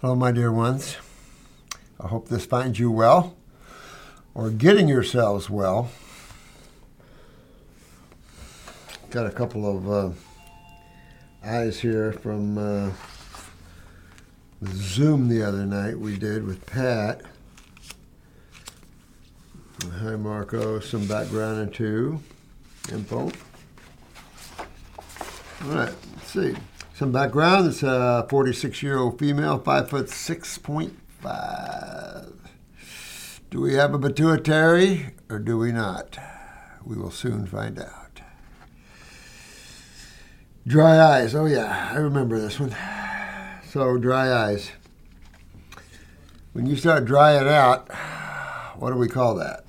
Hello, my dear ones. I hope this finds you well or getting yourselves well. Got a couple of uh, eyes here from uh, Zoom the other night we did with Pat. Hi, Marco. Some background into info. All right, let's see. Some background. It's a 46 year old female, 5 foot 6.5. Do we have a pituitary or do we not? We will soon find out. Dry eyes. Oh, yeah, I remember this one. So, dry eyes. When you start drying out, what do we call that?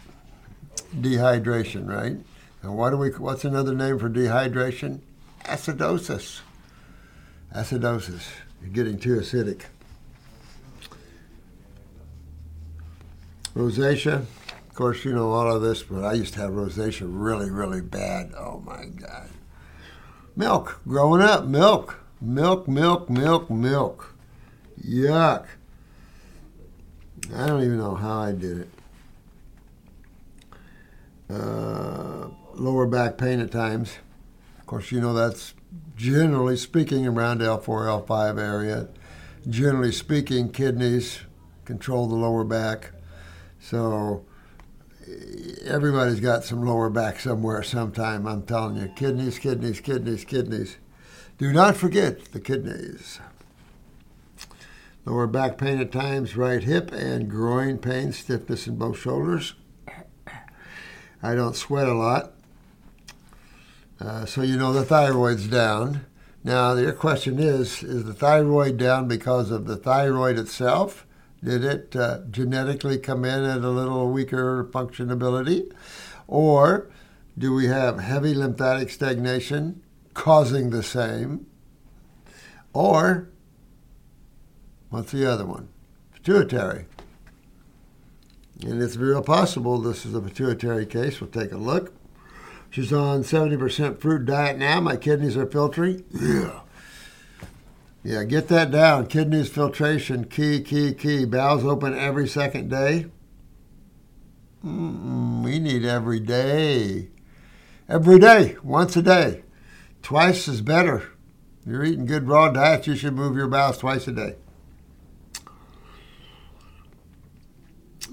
Dehydration, right? And what do we? What's another name for dehydration? Acidosis. Acidosis. You're getting too acidic. Rosacea. Of course, you know all of this, but I used to have rosacea really, really bad. Oh my God. Milk. Growing up, milk. Milk, milk, milk, milk. Yuck. I don't even know how I did it. Uh, lower back pain at times. Of course, you know that's generally speaking around L4, L5 area. Generally speaking, kidneys control the lower back. So everybody's got some lower back somewhere sometime. I'm telling you, kidneys, kidneys, kidneys, kidneys. Do not forget the kidneys. Lower back pain at times, right hip and groin pain, stiffness in both shoulders. I don't sweat a lot. Uh, so you know the thyroid's down. Now, your question is is the thyroid down because of the thyroid itself? Did it uh, genetically come in at a little weaker functionability? Or do we have heavy lymphatic stagnation causing the same? Or what's the other one? Pituitary. And it's real possible this is a pituitary case. We'll take a look. She's on 70% fruit diet now. My kidneys are filtering. Yeah. Yeah, get that down. Kidneys filtration, key, key, key. Bowels open every second day. Mm-mm, we need every day. Every day, once a day. Twice is better. You're eating good raw diet, you should move your bowels twice a day.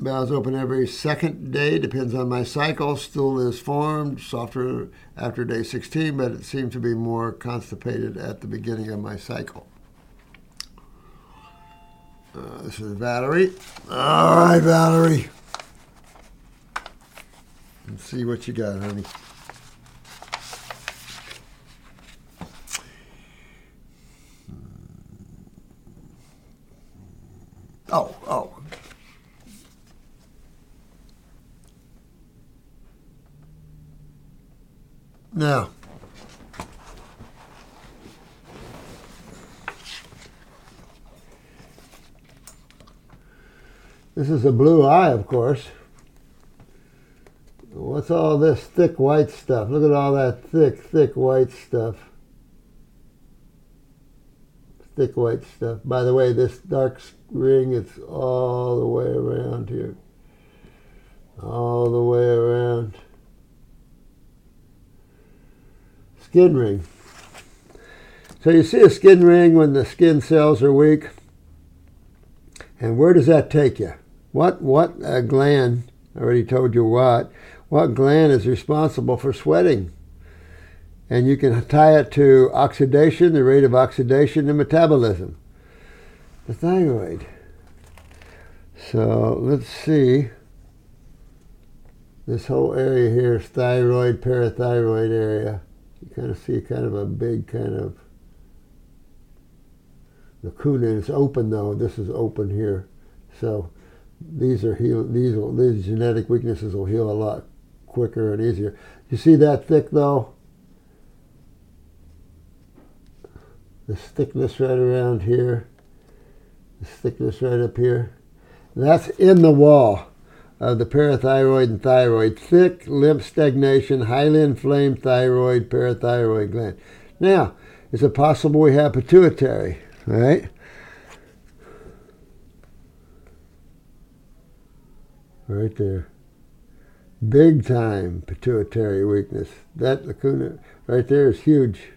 Bowels open every second day, depends on my cycle. Stool is formed, softer after day 16, but it seems to be more constipated at the beginning of my cycle. Uh, this is Valerie. All right, Valerie. Let's see what you got, honey. Oh, oh. Now, this is a blue eye, of course. What's all this thick white stuff? Look at all that thick, thick white stuff. Thick white stuff. By the way, this dark ring is all the way around here. All the way around. Skin ring. So you see a skin ring when the skin cells are weak. And where does that take you? What what uh, gland? I already told you what. What gland is responsible for sweating? And you can tie it to oxidation, the rate of oxidation, and metabolism. The thyroid. So let's see. This whole area here is thyroid, parathyroid area. You kind of see kind of a big kind of lacuna. It's open though. This is open here. So these are heal. These will, these genetic weaknesses will heal a lot quicker and easier. You see that thick though? This thickness right around here. This thickness right up here. That's in the wall of the parathyroid and thyroid, thick lymph stagnation, highly inflamed thyroid, parathyroid gland. Now, is it possible we have pituitary, right? Right there. Big time pituitary weakness. That lacuna right there is huge.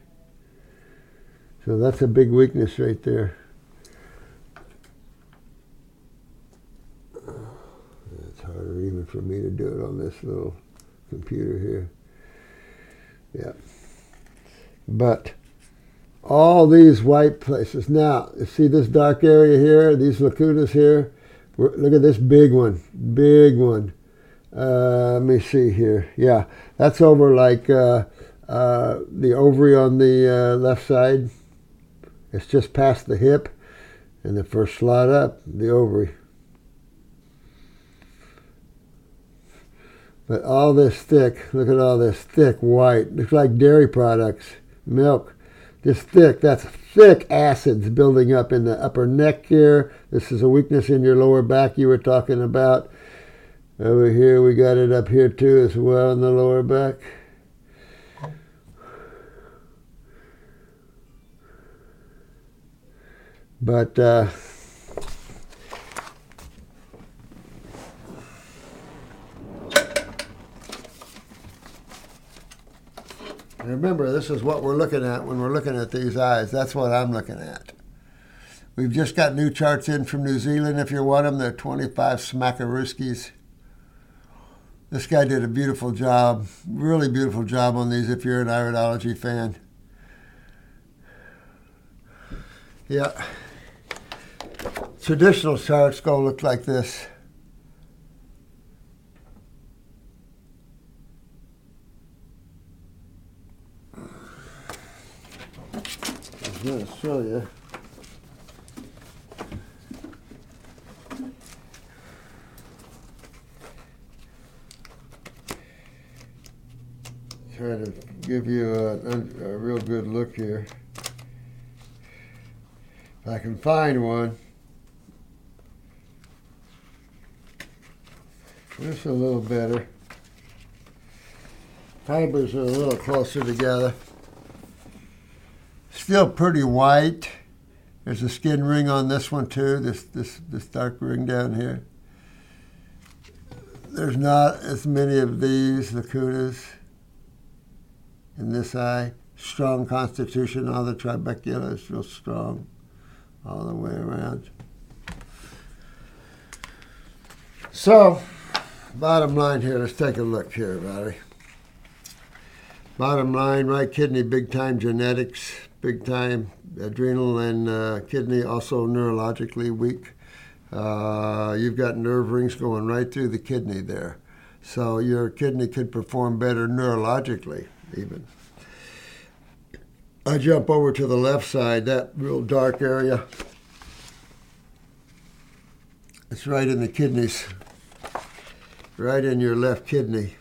So that's a big weakness right there. Harder even for me to do it on this little computer here. Yeah. But all these white places. Now, see this dark area here, these lacunas here? Look at this big one, big one. Uh, let me see here. Yeah, that's over like uh, uh, the ovary on the uh, left side. It's just past the hip and the first slot up, the ovary. But all this thick, look at all this thick white. Looks like dairy products, milk. This thick, that's thick acids building up in the upper neck here. This is a weakness in your lower back you were talking about. Over here, we got it up here too as well in the lower back. But uh, remember, this is what we're looking at when we're looking at these eyes. That's what I'm looking at. We've just got new charts in from New Zealand. If you want them, they're 25 Smakaruskis. This guy did a beautiful job, really beautiful job on these if you're an iridology fan. Yeah traditional charts go look like this. Going to show you. Try to give you a, a, a real good look here. If I can find one. Just a little better. Fibers are a little closer together. Still pretty white. There's a skin ring on this one too, this, this, this dark ring down here. There's not as many of these lacunas in this eye. Strong constitution, all the trabecula is real strong all the way around. So, bottom line here, let's take a look here, Valerie. Bottom line, right kidney, big time genetics, big time adrenal and uh, kidney, also neurologically weak. Uh, you've got nerve rings going right through the kidney there. So your kidney could perform better neurologically, even. I jump over to the left side, that real dark area. It's right in the kidneys right in your left kidney.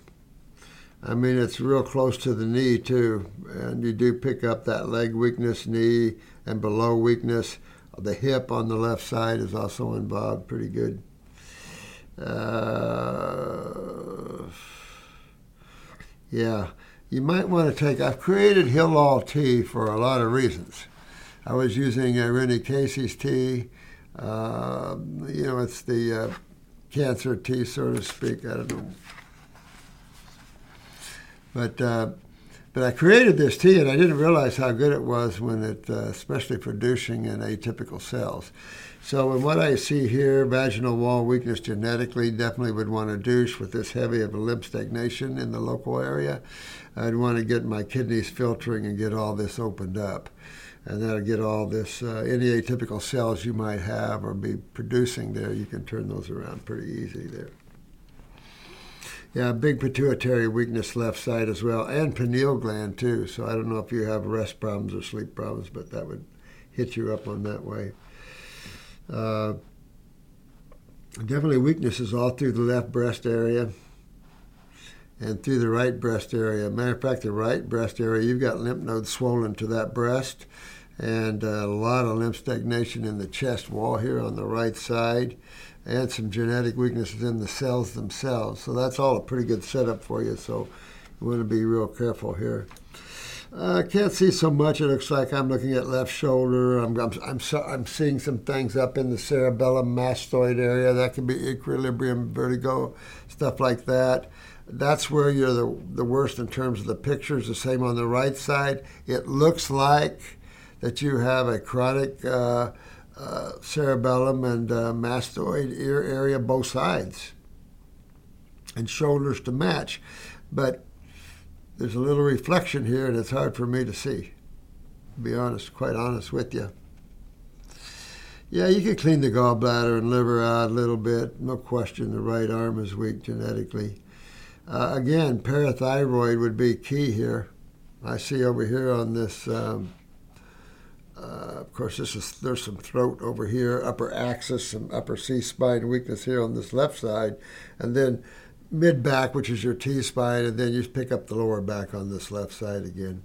I mean, it's real close to the knee, too. And you do pick up that leg weakness, knee, and below weakness. The hip on the left side is also involved pretty good. Uh, yeah, you might want to take. I've created Hillall tea for a lot of reasons. I was using uh, Rene Caisse's tea. Uh, you know, it's the uh, cancer tea, so to speak. I don't know. But uh, but I created this tea, and I didn't realize how good it was when it, uh, especially for douching in atypical cells. So, in what I see here, vaginal wall weakness genetically definitely would want to douche with this heavy of a lymph stagnation in the local area. I'd want to get my kidneys filtering and get all this opened up and that'll get all this uh, any atypical cells you might have or be producing there. You can turn those around pretty easy there. Yeah, big pituitary weakness left side as well, and pineal gland too. So I don't know if you have rest problems or sleep problems, but that would hit you up on that way. Uh, definitely weaknesses all through the left breast area and through the right breast area. Matter of fact, the right breast area, you've got lymph nodes swollen to that breast, and a lot of lymph stagnation in the chest wall here on the right side, and some genetic weaknesses in the cells themselves. So that's all a pretty good setup for you. So you want to be real careful here. I uh, can't see so much. It looks like I'm looking at left shoulder. I'm I'm I'm, so, I'm seeing some things up in the cerebellum mastoid area. That could be equilibrium, vertigo, stuff like that. That's where you're the the worst in terms of the pictures. The same on the right side. It looks like that you have a chronic uh, uh, cerebellum and uh, mastoid ear area, both sides, and shoulders to match. But there's a little reflection here, and it's hard for me to see. To be honest, quite honest with you. Yeah, you can clean the gallbladder and liver out a little bit. No question, the right arm is weak genetically. Uh, again, parathyroid would be key here. I see over here on this um, uh, of course, this is there's some throat over here, upper axis, some upper C spine weakness here on this left side, and then mid back, which is your T spine, and then you pick up the lower back on this left side again.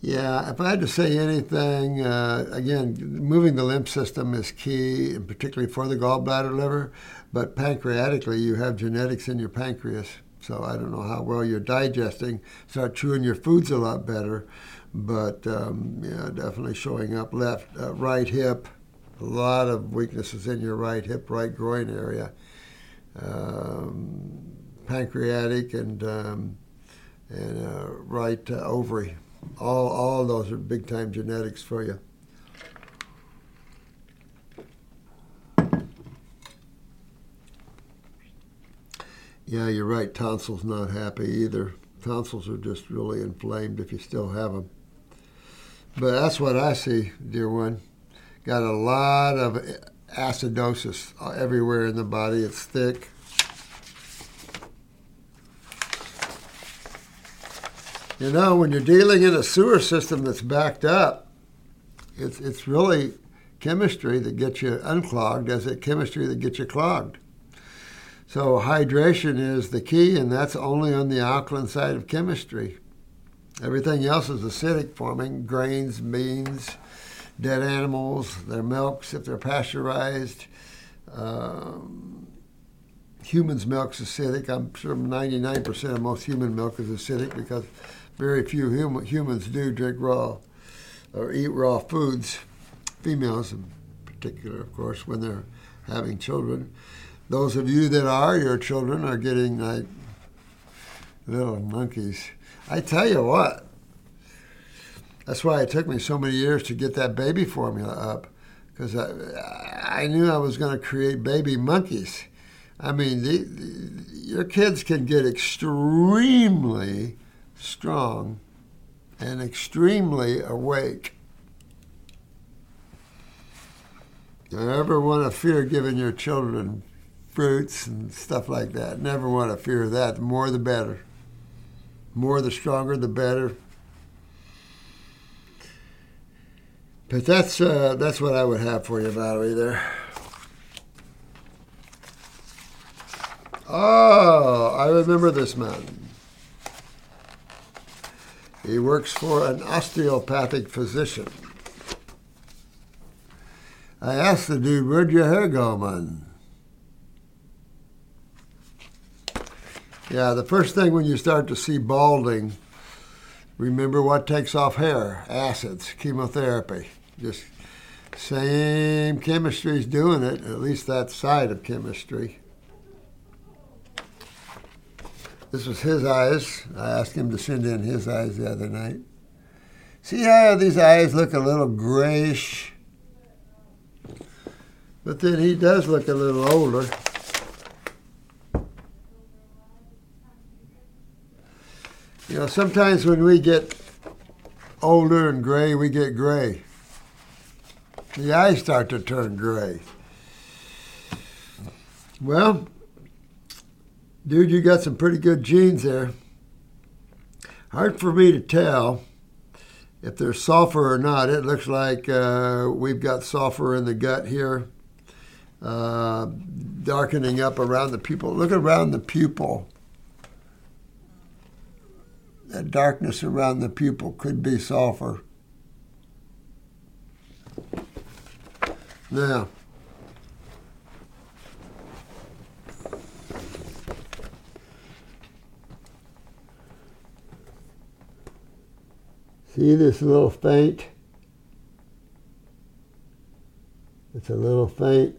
Yeah, if I had to say anything, uh, again, moving the lymph system is key, and particularly for the gallbladder liver. But pancreatically, you have genetics in your pancreas. So I don't know how well you're digesting. Start chewing your foods a lot better. But um, yeah, definitely showing up left, uh, right hip. A lot of weaknesses in your right hip, right groin area. Um, pancreatic and um, and uh, right uh, ovary. All all those are big time genetics for you. Yeah, you're right. Tonsils not happy either. Tonsils are just really inflamed if you still have them. But that's what I see, dear one. Got a lot of acidosis uh, everywhere in the body. It's thick. You know, when you're dealing in a sewer system that's backed up, it's, it's really chemistry that gets you unclogged as it chemistry that gets you clogged. So hydration is the key, and that's only on the alkaline side of chemistry. Everything else is acidic forming grains, beans, dead animals, their milks, if they're pasteurized. Um, humans' milk's acidic. I'm sure 99% of most human milk is acidic because very few hum- humans do drink raw or eat raw foods. Females, in particular, of course, when they're having children those of you that are, your children are getting like little monkeys. I tell you what, that's why it took me so many years to get that baby formula up, because I, I knew I was going to create baby monkeys. I mean, the, the, your kids can get extremely strong and extremely awake. Don't ever want to fear giving your children fruits and stuff like that. Never want to fear that. The more the better. More the stronger, the better. But that's uh, that's what I would have for you, Valerie. There. Oh, I remember this man. He works for an osteopathic physician. I asked the dude, "Where'd your hair go, man?" Yeah, the first thing when you start to see balding, remember what takes off hair? Acids, chemotherapy. Just same chemistry's doing it, at least that side of chemistry. This was his eyes. I asked him to send in his eyes the other night. See how these eyes look a little grayish? But then he does look a little older. You know, sometimes when we get older and gray, we get gray. The eyes start to turn gray. Well, dude, you got some pretty good genes there. Hard for me to tell if there's sulfur or not. It looks like uh, we've got sulfur in the gut here, uh, darkening up around the pupil. Look around the pupil the darkness around the pupil could be sulfur. Now, see this little faint? It's a little faint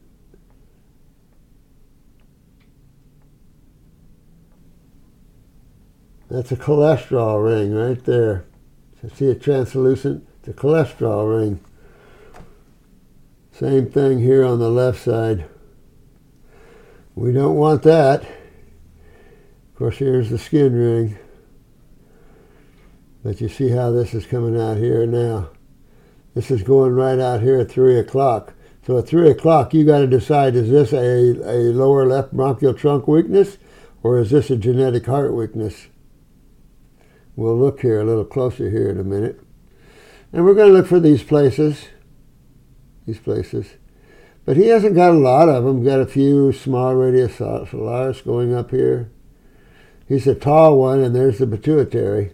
That's a cholesterol ring right there. See it translucent? It's a cholesterol ring. Same thing here on the left side. We don't want that. Of course, here's the skin ring. But you see how this is coming out here now. This is going right out here at 3 o'clock. So at 3 o'clock, you got to decide, is this a, a lower left bronchial trunk weakness or is this a genetic heart weakness? We'll look here a little closer here in a minute. And we're going to look for these places. These places. But he hasn't got a lot of them. Got a few small radii solaris going up here. He's a tall one, and there's the pituitary.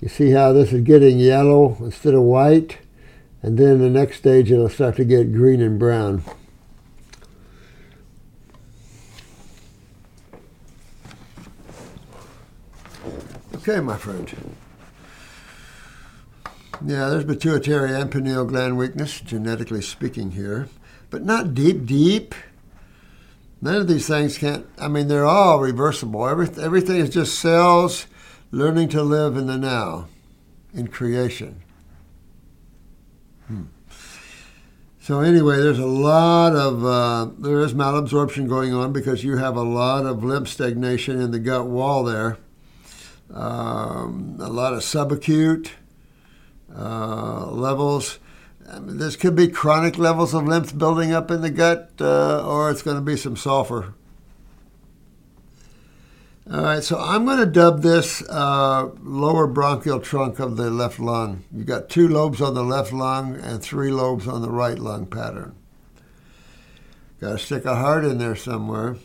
You see how this is getting yellow instead of white? And then the next stage it'll start to get green and brown. Okay, my friend. Yeah, there's pituitary and pineal gland weakness, genetically speaking here, but not deep, deep. None of these things can't, I mean, they're all reversible. Every, everything is just cells learning to live in the now, in creation. Hmm. So anyway, there's a lot of uh, there is malabsorption going on because you have a lot of lymph stagnation in the gut wall there um, a lot of subacute uh, levels. I mean, this could be chronic levels of lymph building up in the gut, uh, or it's going to be some sulfur. All right, so I'm going to dub this uh, lower bronchial trunk of the left lung. You've got two lobes on the left lung and three lobes on the right lung pattern. Got to stick a heart in there somewhere.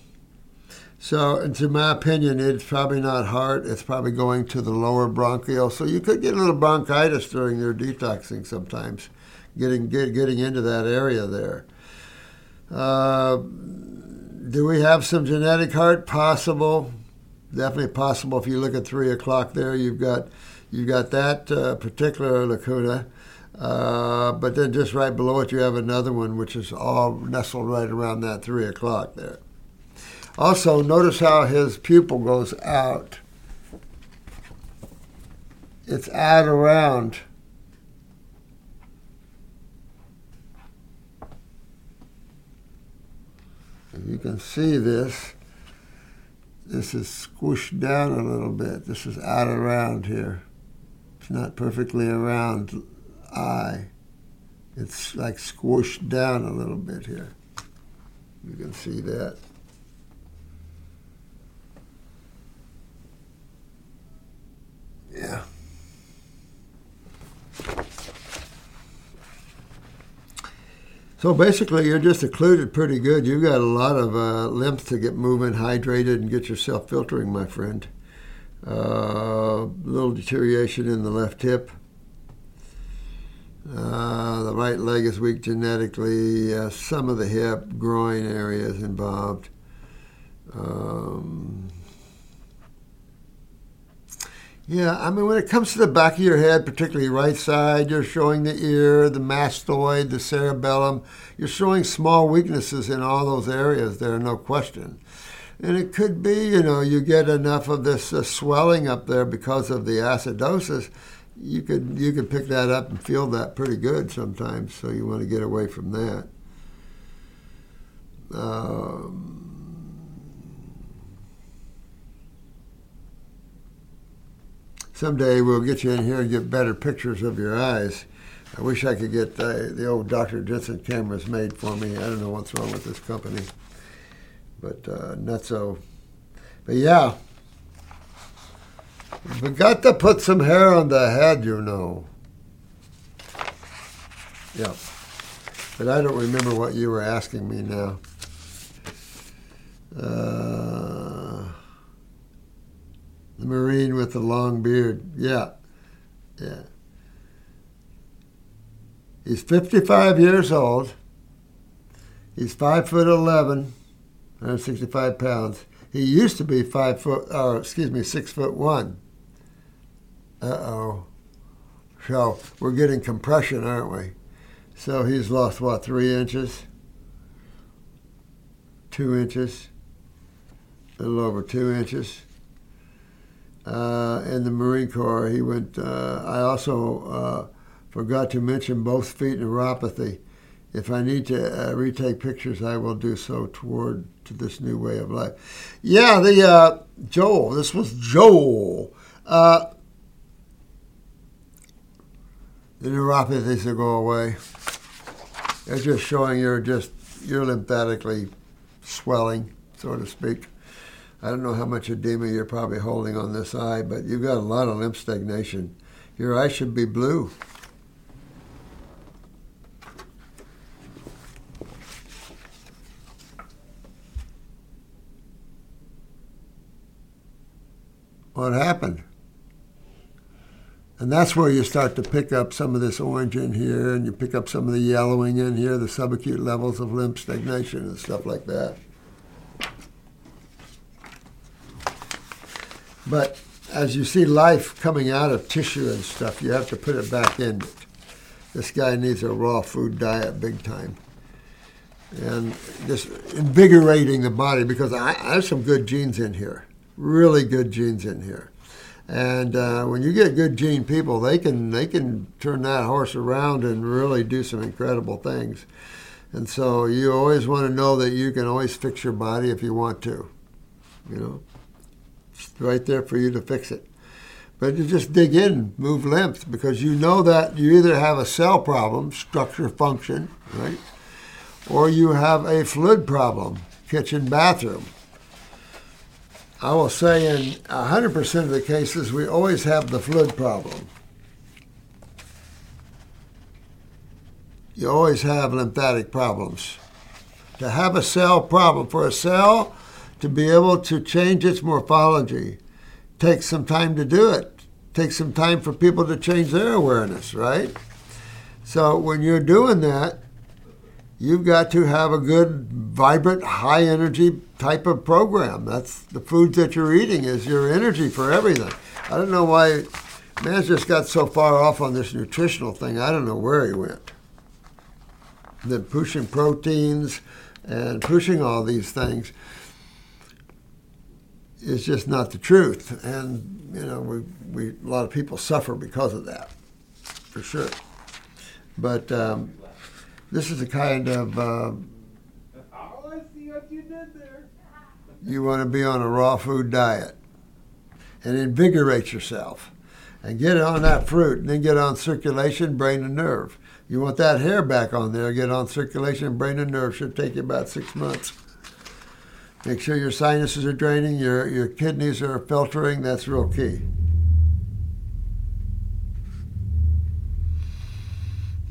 So, to my opinion, it's probably not heart. It's probably going to the lower bronchial. So you could get a little bronchitis during your detoxing sometimes, getting get, getting into that area there. Uh, do we have some genetic heart? Possible, definitely possible. If you look at three o'clock there, you've got you've got that uh, particular lacuna. Uh, but then just right below it, you have another one, which is all nestled right around that three o'clock there. Also, notice how his pupil goes out. It's out around. You can see this. This is squished down a little bit. This is out around here. It's not perfectly around eye. It's like squished down a little bit here. You can see that. Yeah. So basically, you're just occluded pretty good. You've got a lot of uh, to get moving, hydrated, and get yourself filtering, my friend. A uh, little deterioration in the left hip. Uh, the right leg is weak genetically. Uh, some of the hip, groin areas involved. Um, yeah, I mean, when it comes to the back of your head, particularly right side, you're showing the ear, the mastoid, the cerebellum. You're showing small weaknesses in all those areas there, are no question. And it could be, you know, you get enough of this uh, swelling up there because of the acidosis. You could you could pick that up and feel that pretty good sometimes. So you want to get away from that. Um, someday we'll get you in here and get better pictures of your eyes. I wish I could get the old Dr. Jensen cameras made for me. I don't know what's wrong with this company, but uh, not so. But yeah, we got to put some hair on the head, you know. Yeah, but I don't remember what you were asking me now. Uh, the Marine with the long beard. Yeah. Yeah. He's 55 years old. He's 5 foot 11, 165 pounds. He used to be five foot, or excuse me, six foot one. Uh oh. So we're getting compression, aren't we? So he's lost what, three inches? Two inches? A little over two inches. Uh, in the Marine Corps, he went. Uh, I also uh, forgot to mention both feet neuropathy. If I need to uh, retake pictures, I will do so toward to this new way of life. Yeah, the uh, Joel. This was Joel. The neuropathies will go away. They're just showing you're just you're lymphatically swelling, so to speak. I don't know how much edema you're probably holding on this eye, but you've got a lot of lymph stagnation. Your eye should be blue. What happened? And that's where you start to pick up some of this orange in here, and you pick up some of the yellowing in here, the subacute levels of lymph stagnation and stuff like that. But as you see life coming out of tissue and stuff, you have to put it back in. This guy needs a raw food diet big time. And just invigorating the body because I, I have some good genes in here, really good genes in here. And uh, when you get good gene people, they can they can turn that horse around and really do some incredible things. And so you always want to know that you can always fix your body if you want to. You know, right there for you to fix it. But you just dig in, move lymph, because you know that you either have a cell problem, structure function, right, or you have a fluid problem, kitchen bathroom I will say in 100% of the cases, we always have the fluid problem. You always have lymphatic problems. To have a cell problem, for a cell to be able to change its morphology, takes some time to do it. Takes some time for people to change their awareness, right? So when you're doing that, you've got to have a good, vibrant, high energy type of program. That's the foods that you're eating is your energy for everything. I don't know why man's just got so far off on this nutritional thing. I don't know where he went. Then pushing proteins and pushing all these things is just not the truth. And you know, we, we a lot of people suffer because of that, for sure. But um, this is a kind of uh, you want to be on a raw food diet and invigorate yourself and get on that fruit and then get on circulation, brain, and nerve. You want that hair back on there, get on circulation, brain, and nerve. Should take you about six months. Make sure your sinuses are draining, your, your kidneys are filtering. That's real key.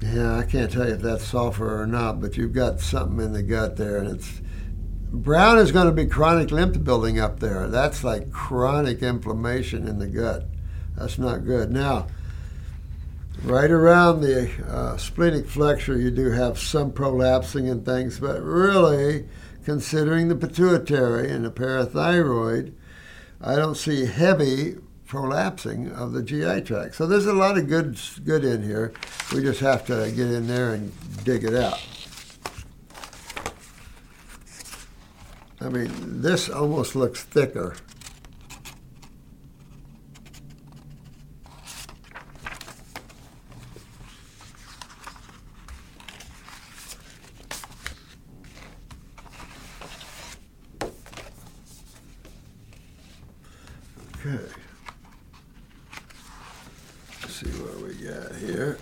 Yeah, I can't tell you if that's sulfur or not, but you've got something in the gut there, and it's brown is going to be chronic lymph building up there. That's like chronic inflammation in the gut. That's not good. Now, right around the uh, splenic flexure, you do have some prolapsing and things, but really, considering the pituitary and the parathyroid, I don't see heavy prolapsing of the GI tract. So there's a lot of good good in here. We just have to get in there and dig it out. I mean, this almost looks thicker. Okay. Let's see what we got here.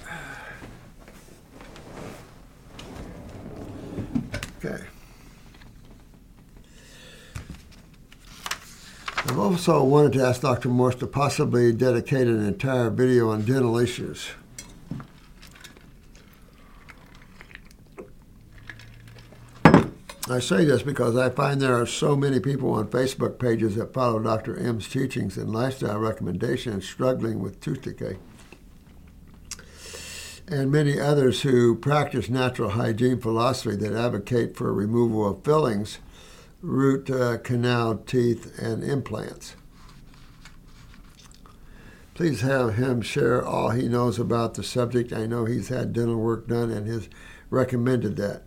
Okay. I've also wanted to ask Dr. Morse to possibly dedicate an entire video on dental issues. I say this because I find there are so many people on Facebook pages that follow Dr. M's teachings and lifestyle recommendations struggling with tooth decay. And many others who practice natural hygiene philosophy that advocate for removal of fillings root uh, canal teeth and implants. Please have him share all he knows about the subject. I know he's had dental work done and has recommended that.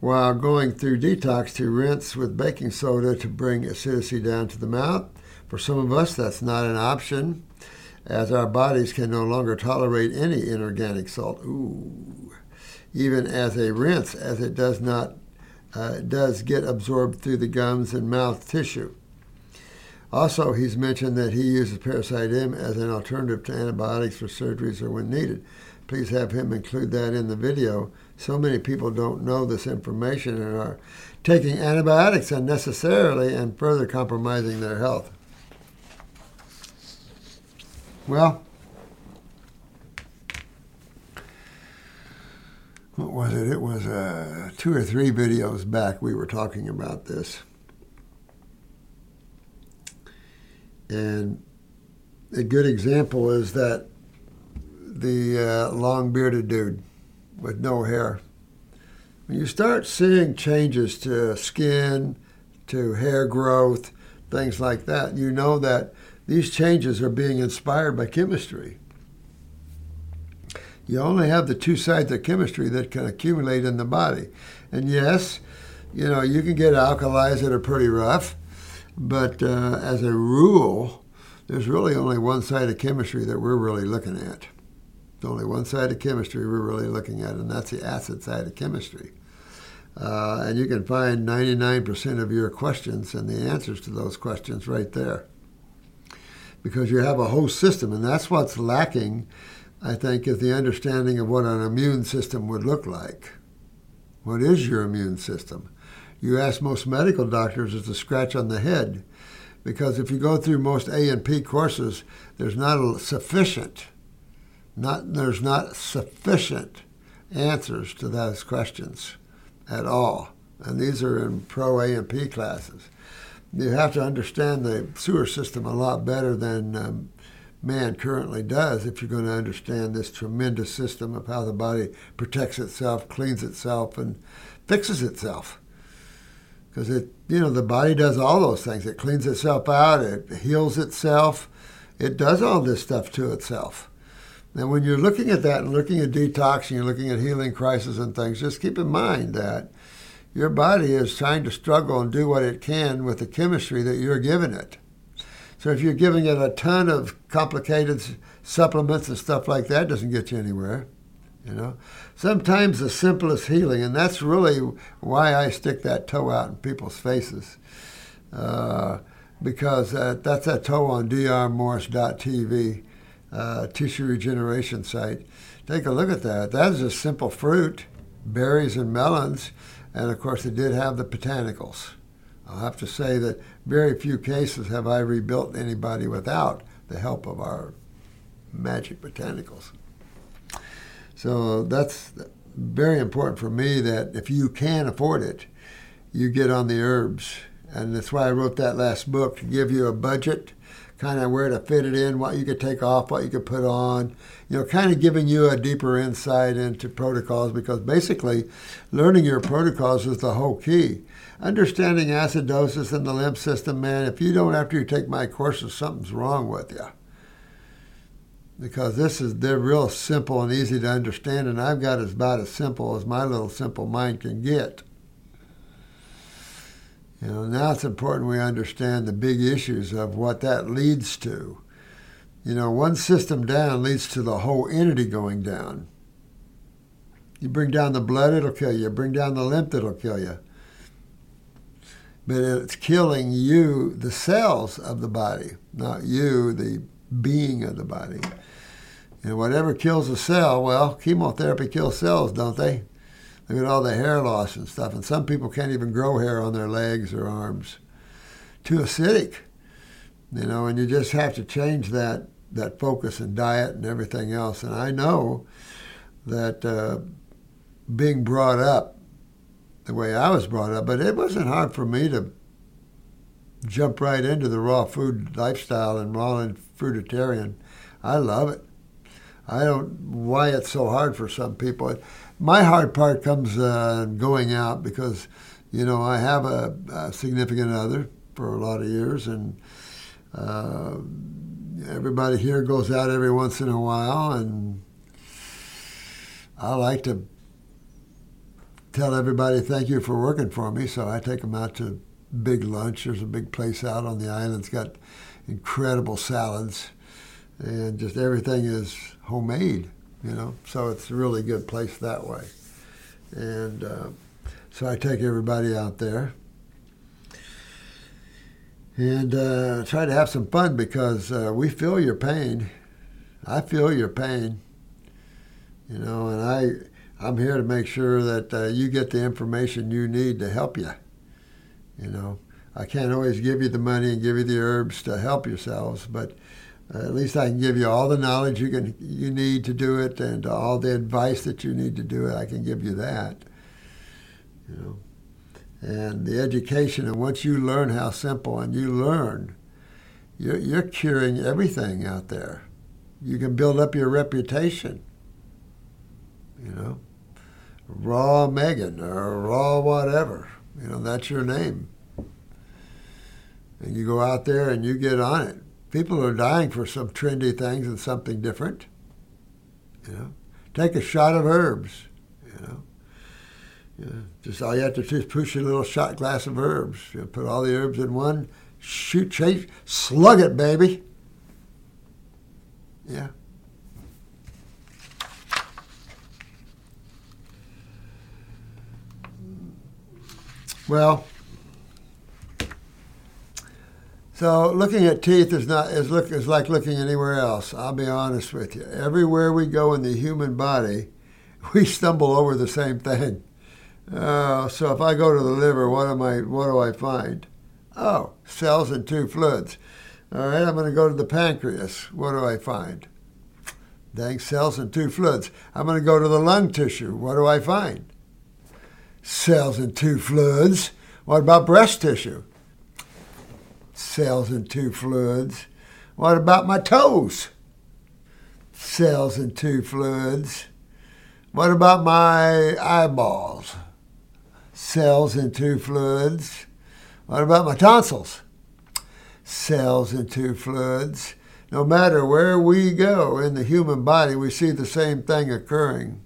While going through detox to rinse with baking soda to bring acidity down to the mouth. For some of us, that's not an option, as our bodies can no longer tolerate any inorganic salt. Ooh. Even as a rinse, as it does not uh, does get absorbed through the gums and mouth tissue. Also, he's mentioned that he uses Parasite M as an alternative to antibiotics for surgeries or when needed. Please have him include that in the video. So many people don't know this information and are taking antibiotics unnecessarily and further compromising their health. Well, what was it? It was uh, two or three videos back we were talking about this. And a good example is that the uh, long bearded dude with no hair. When you start seeing changes to skin, to hair growth, things like that, you know that these changes are being inspired by chemistry. You only have the two sides of chemistry that can accumulate in the body. And yes, you know, you can get alkalis that are pretty rough, but uh, as a rule, there's really only one side of chemistry that we're really looking at. There's only one side of chemistry we're really looking at, and that's the acid side of chemistry. Uh, and you can find 99% of your questions and the answers to those questions right there. Because you have a whole system, and that's what's lacking I think, is the understanding of what an immune system would look like. What is your immune system? You ask most medical doctors, it's a scratch on the head. Because if you go through most A and P courses, there's not a sufficient, not there's not sufficient answers to those questions at all. And these are in pro A and P classes. You have to understand the sewer system a lot better than um, man currently does if you're going to understand this tremendous system of how the body protects itself, cleans itself, and fixes itself. Because it, you know, the body does all those things. It cleans itself out, it heals itself, it does all this stuff to itself. And when you're looking at that and looking at detox and you're looking at healing crisis and things, just keep in mind that your body is trying to struggle and do what it can with the chemistry that you're giving it. So if you're giving it a ton of complicated supplements and stuff like that, doesn't get you anywhere. You know, sometimes the simplest healing, and that's really why I stick that toe out in people's faces, uh, because uh, that's that toe on drmorse.tv, uh, tissue regeneration site. Take a look at that. That is a simple fruit, berries and melons, and of course it did have the botanicals. I'll have to say that very few cases have I rebuilt anybody without the help of our magic botanicals. So that's very important for me that if you can afford it, you get on the herbs. And that's why I wrote that last book to give you a budget, kind of where to fit it in, what you could take off, what you could put on, you know, kind of giving you a deeper insight into protocols because basically learning your protocols is the whole key understanding acidosis in the lymph system, man, if you don't after you take my courses, something's wrong with you. Because this is they're real simple and easy to understand, and I've got as about as simple as my little simple mind can get. You know, now it's important we understand the big issues of what that leads to. You know, one system down leads to the whole entity going down. You bring down the blood, it'll kill you. Bring down the lymph, it'll kill you but it's killing you, the cells of the body, not you, the being of the body. And whatever kills a cell, well, chemotherapy kills cells, don't they? Look at all the hair loss and stuff. And some people can't even grow hair on their legs or arms. Too acidic, you know, and you just have to change that, that focus and diet and everything else. And I know that uh, being brought up the way I was brought up, but it wasn't hard for me to jump right into the raw food lifestyle and raw and fruitarian. I love it. I don't why it's so hard for some people. My hard part comes uh, going out because you know, I have a, a significant other for a lot of years, and uh, everybody here goes out every once in a while, and I like to tell everybody thank you for working for me. So I take them out to big lunch. There's a big place out on the island. It's got incredible salads, and just everything is homemade. You know, so it's a really good place that way. And uh, so I take everybody out there and uh, try to have some fun because uh, we feel your pain. I feel your pain, you know, and I I'm here to make sure that uh, you get the information you need to help you. You know, I can't always give you the money and give you the herbs to help yourselves, but uh, at least I can give you all the knowledge you can you need to do it and all the advice that you need to do it. I can give you that. You know and the education. And once you learn how simple, and you learn, you're, you're curing everything out there. You can build up your reputation. You know, Raw Megan or Raw whatever. You know, that's your name. And you go out there and you get on it. People are dying for some trendy things and something different. You know, take a shot of herbs. You know, yeah, just all you have to do is push a little shot glass of herbs. You put all the herbs in one, shoot, chase, slug it, baby. Yeah. Well, so looking at teeth is not is look is like looking anywhere else. I'll be honest with you. Everywhere we go in the human body, we stumble over the same thing. Uh, so if I go to the liver, what am I? What do I find? Oh, cells and two fluids. All right, I'm going to go to the pancreas. What do I find? Dang cells and two fluids. I'm going to go to the lung tissue. What do I find? Cells and two fluids. What about breast tissue? Cells and two fluids. What about my toes? Cells and two fluids. What about my eyeballs? cells and two fluids. What about my tonsils? Cells and two fluids. No matter where we go in the human body, we see the same thing occurring.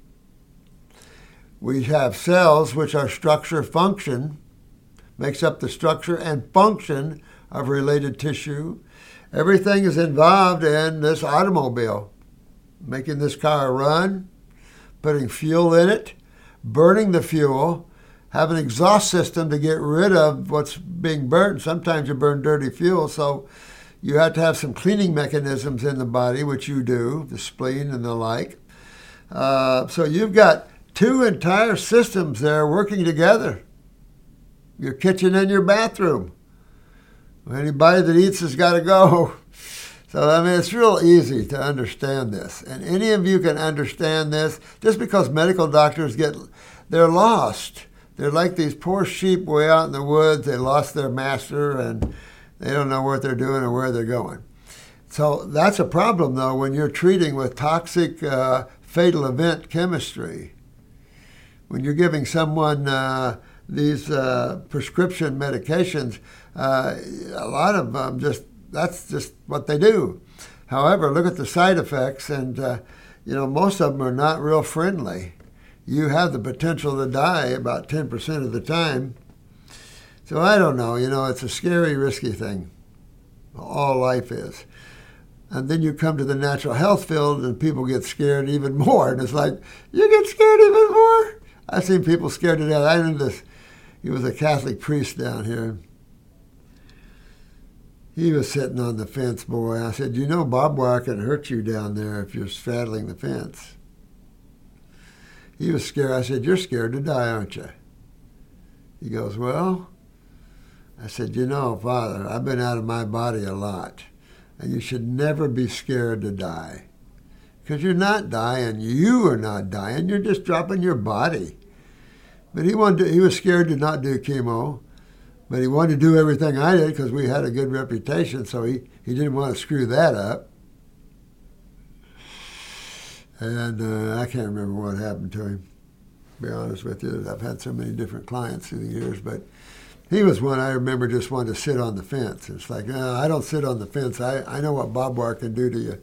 We have cells which are structure function, makes up the structure and function of related tissue. Everything is involved in this automobile, making this car run, putting fuel in it, burning the fuel, have an exhaust system to get rid of what's being burned. Sometimes you burn dirty fuel, so you have to have some cleaning mechanisms in the body, which you do, the spleen and the like. Uh, so you've got two entire systems there working together your kitchen and your bathroom. Anybody that eats has got to go. So, I mean, it's real easy to understand this. And any of you can understand this just because medical doctors get, they're lost they're like these poor sheep way out in the woods. They lost their master and they don't know what they're doing or where they're going. So that's a problem, though, when you're treating with toxic uh, fatal event chemistry. When you're giving someone uh, these uh, prescription medications, uh, a lot of them just that's just what they do. However, look at the side effects, and uh, you know most of them are not real friendly you have the potential to die about 10% of the time. So I don't know, you know, it's a scary, risky thing. All life is. And then you come to the natural health field and people get scared even more. And it's like, you get scared even more? I've seen people scared to death. I knew this. He was a Catholic priest down here. He was sitting on the fence, boy. I said, You know, barbed wire can hurt you down there if you're straddling the fence. He was scared. I said, You're scared to die, aren't you? He goes, Well, I said, You know, Father, I've been out of my body a lot, and you should never be scared to die. Because you're not dying. You are not dying. You're just dropping your body. But he wanted to, he was scared to not do chemo, but he wanted to do everything I did because we had a good reputation, so he, he didn't want to screw that up and uh, I can't remember what happened to him. be honest with you. I've had so many different clients through the years, but he was one I remember just wanted to sit on the fence. It's like, no, I don't sit on the fence. I, I know what bob wire can do to you.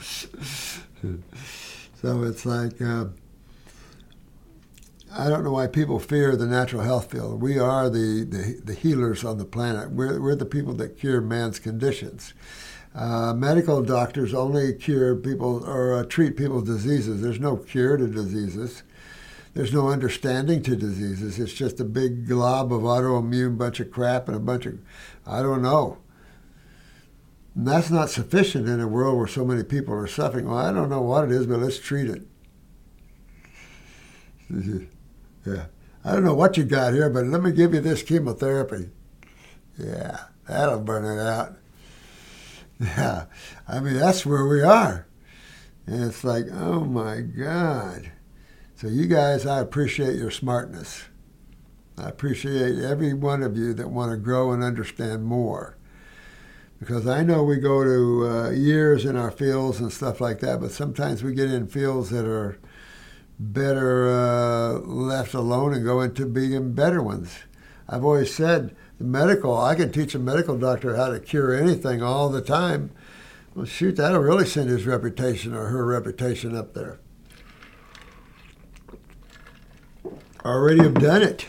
so it's like, uh, I don't know why people fear the natural health field. We are the, the, the healers on the planet. We're, we're the people that cure man's conditions. Uh, medical doctors only cure people or uh, treat people's diseases. There's no cure to diseases. There's no understanding to diseases. It's just a big glob of autoimmune bunch of crap and a bunch of, I don't know. And that's not sufficient in a world where so many people are suffering. Well, I don't know what it is, but let's treat it. yeah. I don't know what you got here, but let me give you this chemotherapy. Yeah, that'll burn it out. Yeah, I mean, that's where we are. And it's like, oh my God. So, you guys, I appreciate your smartness. I appreciate every one of you that want to grow and understand more. Because I know we go to uh, years in our fields and stuff like that, but sometimes we get in fields that are better uh, left alone and go into being better ones. I've always said the medical, I can teach a medical doctor how to cure anything all the time. Well, shoot, that'll really send his reputation or her reputation up there. Already have done it.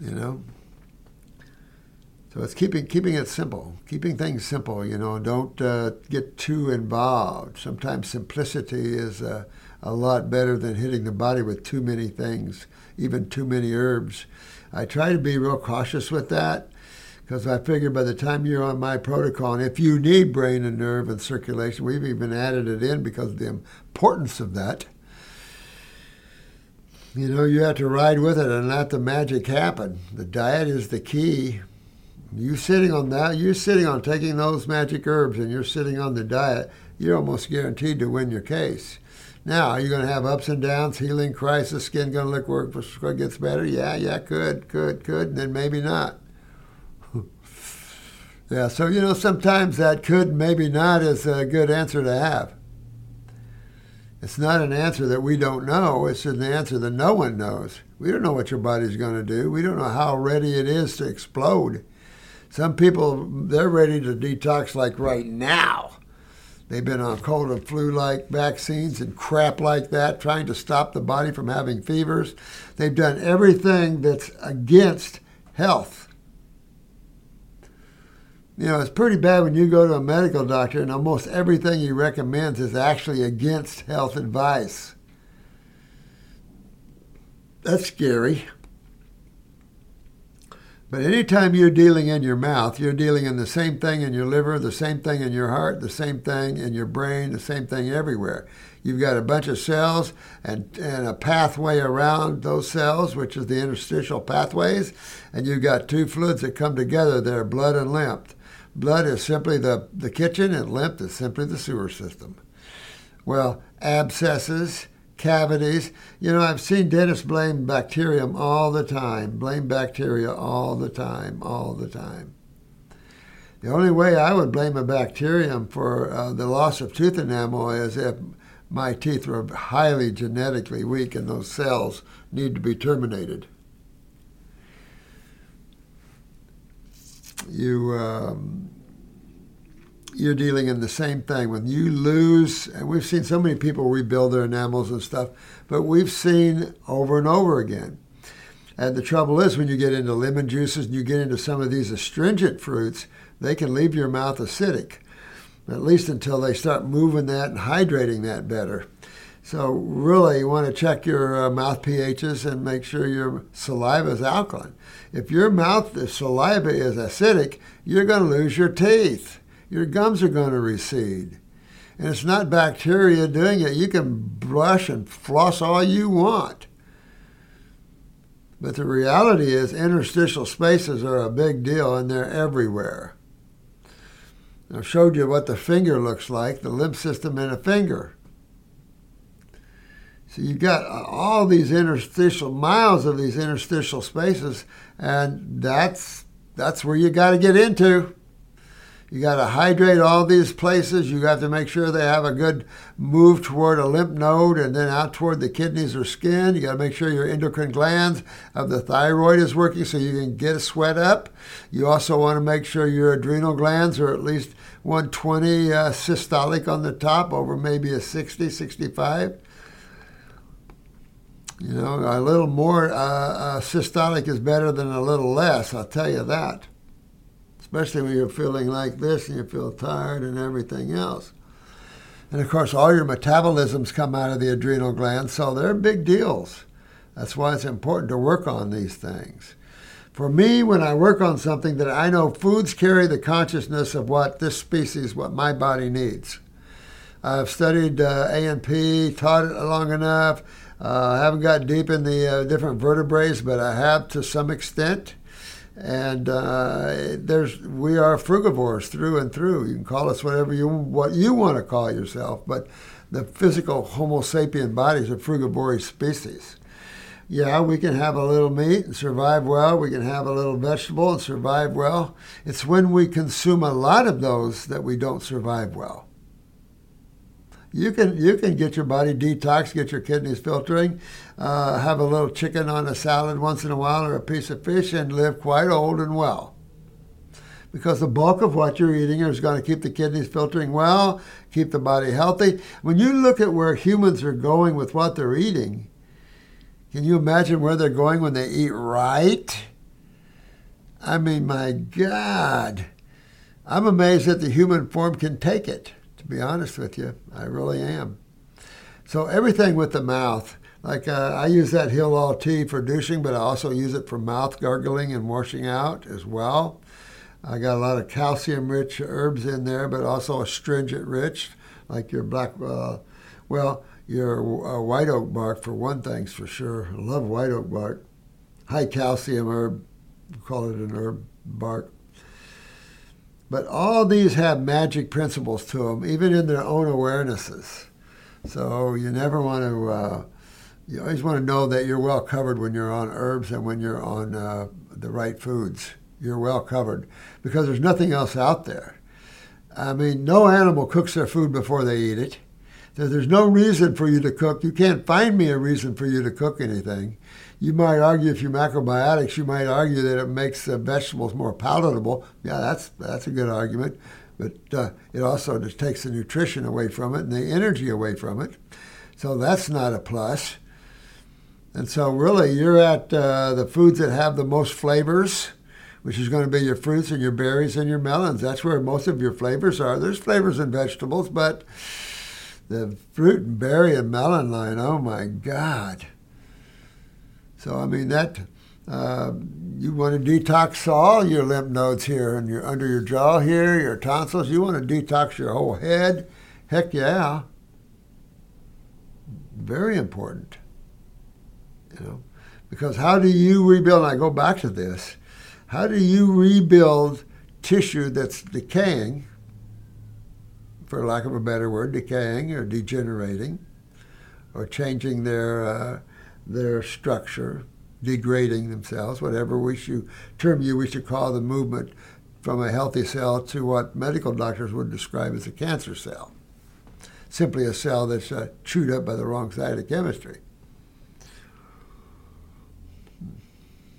You know? So it's keeping keeping it simple, keeping things simple. You know, don't uh, get too involved. Sometimes simplicity is uh, a lot better than hitting the body with too many things, even too many herbs. I try to be real cautious with that because I figure by the time you're on my protocol, and if you need brain and nerve and circulation, we've even added it in because of the importance of that. You know, you have to ride with it and let the magic happen. The diet is the key. You sitting on that, you're sitting on taking those magic herbs and you're sitting on the diet, you're almost guaranteed to win your case. Now, are you going to have ups and downs, healing crisis, skin going to look before it gets better? Yeah, yeah, could, could, could, and then maybe not. yeah, so, you know, sometimes that could, maybe not is a good answer to have. It's not an answer that we don't know. It's an answer that no one knows. We don't know what your body's going to do. We don't know how ready it is to explode. Some people, they're ready to detox like right now. They've been on cold and flu like vaccines and crap like that, trying to stop the body from having fevers. They've done everything that's against health. You know, it's pretty bad when you go to a medical doctor and almost everything he recommends is actually against health advice. That's scary. But anytime you're dealing in your mouth, you're dealing in the same thing in your liver, the same thing in your heart, the same thing in your brain, the same thing everywhere. You've got a bunch of cells and, and a pathway around those cells, which is the interstitial pathways, and you've got two fluids that come together there, blood and lymph. Blood is simply the, the kitchen, and lymph is simply the sewer system. Well, abscesses, cavities. You know, I've seen dentists blame bacterium all the time, blame bacteria all the time, all the time. The only way I would blame a bacterium for uh, the loss of tooth enamel is if my teeth were highly genetically weak and those cells need to be terminated. You um, you're dealing in the same thing. When you lose, and we've seen so many people rebuild their enamels and stuff, but we've seen over and over again. And the trouble is, when you get into lemon juices and you get into some of these astringent fruits, they can leave your mouth acidic, at least until they start moving that and hydrating that better. So, really, you want to check your uh, mouth pHs and make sure your saliva is alkaline. If your mouth the saliva is acidic, you're going to lose your teeth your gums are going to recede. And it's not bacteria doing it. You can brush and floss all you want. But the reality is, interstitial spaces are a big deal and they're everywhere. I've showed you what the finger looks like, the lymph system in a finger. So you've got uh, all these interstitial miles of these interstitial spaces, and that's that's where you got to get into. You got to hydrate all these places. You have to make sure they have a good move toward a lymph node and then out toward the kidneys or skin. You got to make sure your endocrine glands of the thyroid is working so you can get a sweat up. You also want to make sure your adrenal glands are at least 120 uh, systolic on the top over maybe a 60, 65. You know, a little more uh, uh, systolic is better than a little less, I'll tell you that. Especially when you're feeling like this and you feel tired and everything else. And of course, all your metabolisms come out of the adrenal glands, so they're big deals. That's why it's important to work on these things. For me, when I work on something that I know foods carry the consciousness of what this species, what my body needs. I've studied uh, A&P, taught it long enough. Uh, I haven't got deep in the uh, different vertebrates, but I have to some extent. And uh, there's we are frugivores through and through. You can call us whatever you what you want to call yourself, but the physical Homo sapien body is a frugivorous species. Yeah, we can have a little meat and survive well. We can have a little vegetable and survive well. It's when we consume a lot of those that we don't survive well you can you can get your body detox, get your kidneys filtering, uh, have a little chicken on a salad once in a while or a piece of fish, and live quite old and well. Because the bulk of what you're eating is going to keep the kidneys filtering well, keep the body healthy. When you look at where humans are going with what they're eating, can you imagine where they're going when they eat right? I mean, my God, I'm amazed that the human form can take it to be honest with you. I really am. So everything with the mouth, like uh, I use that Heal tea for douching, but I also use it for mouth gargling and washing out as well. I got a lot of calcium-rich herbs in there, but also astringent-rich, like your black, uh, well, your uh, white oak bark for one thing's for sure. I love white oak bark. High calcium herb, call it an herb bark. But all these have magic principles to them, even in their own awarenesses. So you never want to, uh, you always want to know that you're well covered when you're on herbs and when you're on uh, the right foods. You're well covered because there's nothing else out there. I mean, no animal cooks their food before they eat it. There's no reason for you to cook. You can't find me a reason for you to cook anything. You might argue if you're macrobiotics, you might argue that it makes the vegetables more palatable. Yeah, that's that's a good argument, but uh, it also just takes the nutrition away from it and the energy away from it. So that's not a plus. And so really, you're at uh, the foods that have the most flavors, which is going to be your fruits and your berries and your melons. That's where most of your flavors are. There's flavors in vegetables, but the fruit and berry and melon line, oh my God. So, I mean, that, uh, you want to detox all your lymph nodes here and your under your jaw here, your tonsils. You want to detox your whole head. Heck yeah. Very important. You know, because how do you rebuild? And I go back to this. How do you rebuild tissue that's decaying? for lack of a better word, decaying or degenerating, or changing their uh, their structure, degrading themselves, whatever we should term you we should call the movement from a healthy cell to what medical doctors would describe as a cancer cell, simply a cell that's uh, chewed up by the wrong side of chemistry.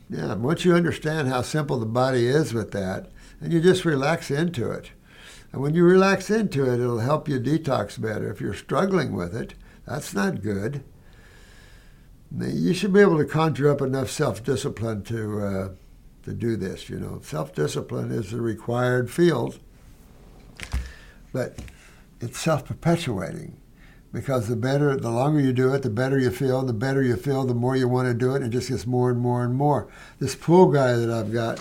Yeah, once you understand how simple the body is with that, and you just relax into it. And when you relax into it, it'll help you detox better. If you're struggling with it, that's not good. You should be able to conjure up enough self-discipline to uh, to do this. You know, self-discipline is a required field, but it's self-perpetuating because the better, the longer you do it, the better you feel. The better you feel, the more you want to do it. And it just gets more and more and more. This pool guy that I've got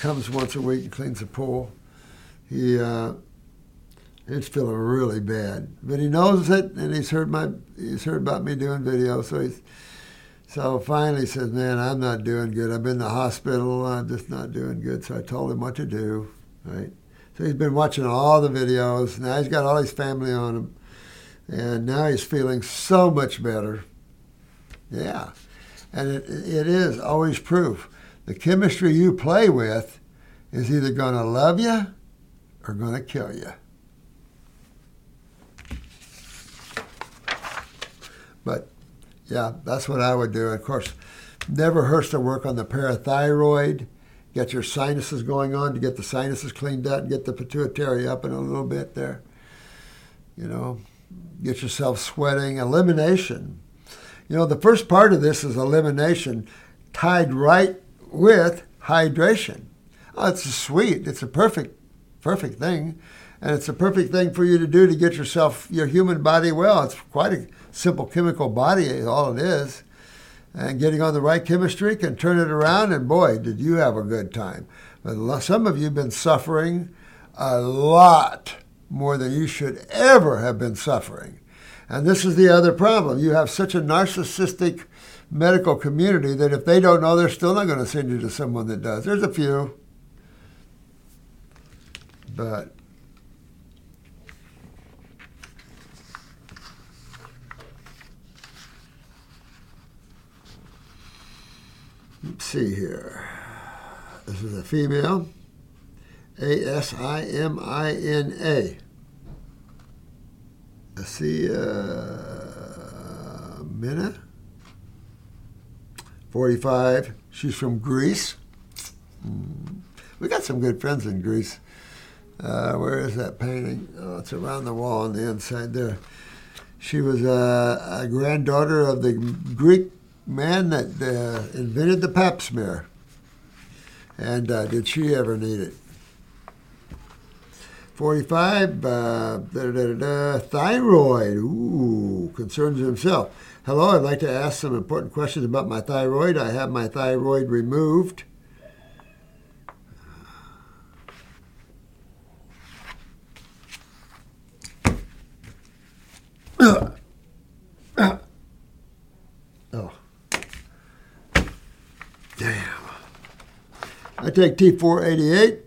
comes once a week and cleans the pool he uh, he's feeling really bad, but he knows it, and he's heard my he's heard about me doing videos, so he's so finally says, "Man, I'm not doing good. I've been in the hospital. I'm just not doing good." So I told him what to do, right? So he's been watching all the videos. Now he's got all his family on him, and now he's feeling so much better. Yeah, and it, it is always proof. The chemistry you play with is either going to love you or going to kill you. But yeah, that's what I would do. Of course, never hurts to work on the parathyroid, get your sinuses going on to get the sinuses cleaned out and get the pituitary up in a little bit there. You know, get yourself sweating. Elimination. You know, the first part of this is elimination tied right with hydration. Oh, it's sweet. It's a perfect, perfect thing. And it's a perfect thing for you to do to get yourself, your human body well. It's quite a simple chemical body, all it is. And getting on the right chemistry can turn it around, and boy, did you have a good time. But some of you have been suffering a lot more than you should ever have been suffering. And this is the other problem. You have such a narcissistic medical community that if they don't know, they're still not going to send you to someone that does. There's a few. But let's see here. This is a female. A S I M I N A. Asia Mina. 45. She's from Greece. Mm. We got some good friends in Greece. Uh, where is that painting? Oh, it's around the wall on the inside there. She was uh, a granddaughter of the Greek man that uh, invented the pap smear. And uh, did she ever need it? 45, uh, thyroid. Ooh, concerns himself. Hello, I'd like to ask some important questions about my thyroid. I have my thyroid removed. oh. Damn. I take T488.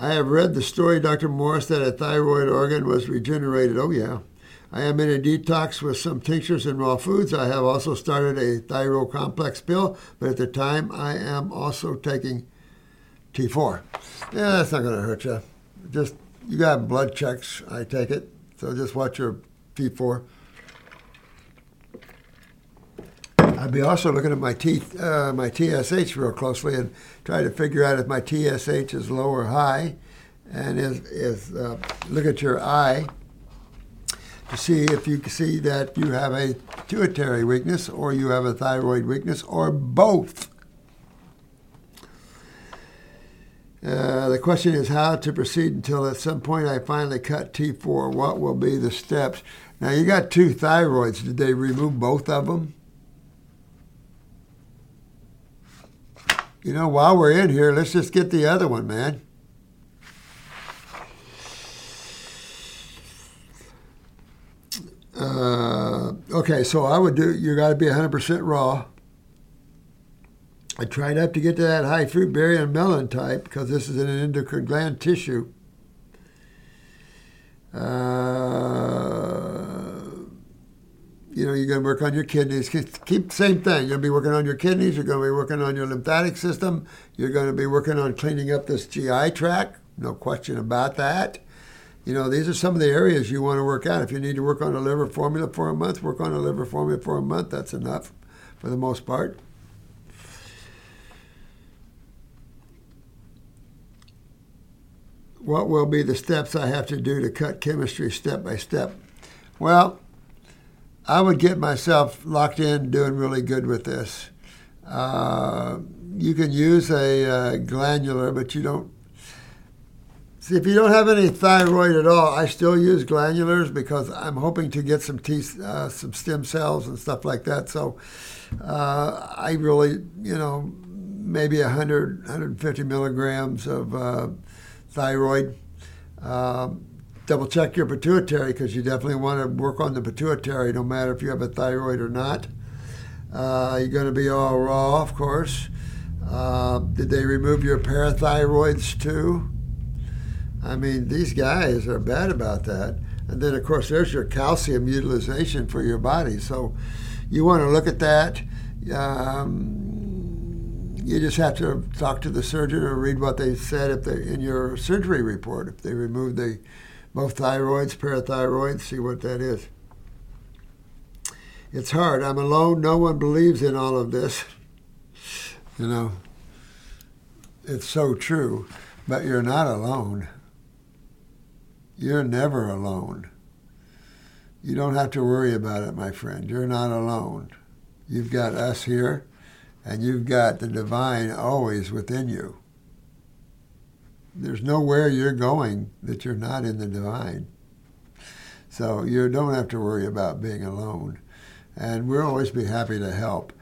I have read the story, Dr. Morse, that a thyroid organ was regenerated. Oh, yeah. I am in a detox with some tinctures and raw foods. I have also started a thyroid complex pill, but at the time I am also taking T4. Yeah, that's not going to hurt you. Just, you got blood checks, I take it. So just watch your T4. I'd be also looking at my T, uh, my TSH real closely and try to figure out if my TSH is low or high, and is, is uh, look at your eye to see if you can see that you have a pituitary weakness or you have a thyroid weakness or both. Uh, the question is how to proceed until at some point I finally cut T4. What will be the steps? Now, you got two thyroids. Did they remove both of them? You know, while we're in here, let's just get the other one, man. Uh, okay, so I would do, you got to be 100% raw. I try not to get to that high fruit berry and melon type because this is an endocrine gland tissue. Uh, you know, you're going to work on your kidneys. Keep the same thing. You're going to be working on your kidneys. You're going to be working on your lymphatic system. You're going to be working on cleaning up this GI tract. No question about that. You know, these are some of the areas you want to work out. If you need to work on a liver formula for a month, work on a liver formula for a month. That's enough for the most part. What will be the steps I have to do to cut chemistry step by step? Well, I would get myself locked in doing really good with this. Uh, you can use a uh, glandular, but you don't See, if you don't have any thyroid at all, I still use glandulars because I'm hoping to get some uh, some stem cells and stuff like that. So uh, I really, you know, maybe 100, 150 milligrams of uh, thyroid. Um, double check your pituitary because you definitely want to work on the pituitary no matter if you have a thyroid or not. Uh, you're going to be all raw, of course. Uh, did they remove your parathyroids too? I mean, these guys are bad about that. And then, of course, there's your calcium utilization for your body. So you want to look at that. Um, you just have to talk to the surgeon or read what they said if they in your surgery report. If they removed the both thyroids, parathyroids, see what that is. It's hard. I'm alone. No one believes in all of this. You know, it's so true, but you're not alone. You're never alone. You don't have to worry about it, my friend. You're not alone. You've got us here, and you've got the divine always within you. There's nowhere you're going that you're not in the divine. So you don't have to worry about being alone. And we'll always be happy to help.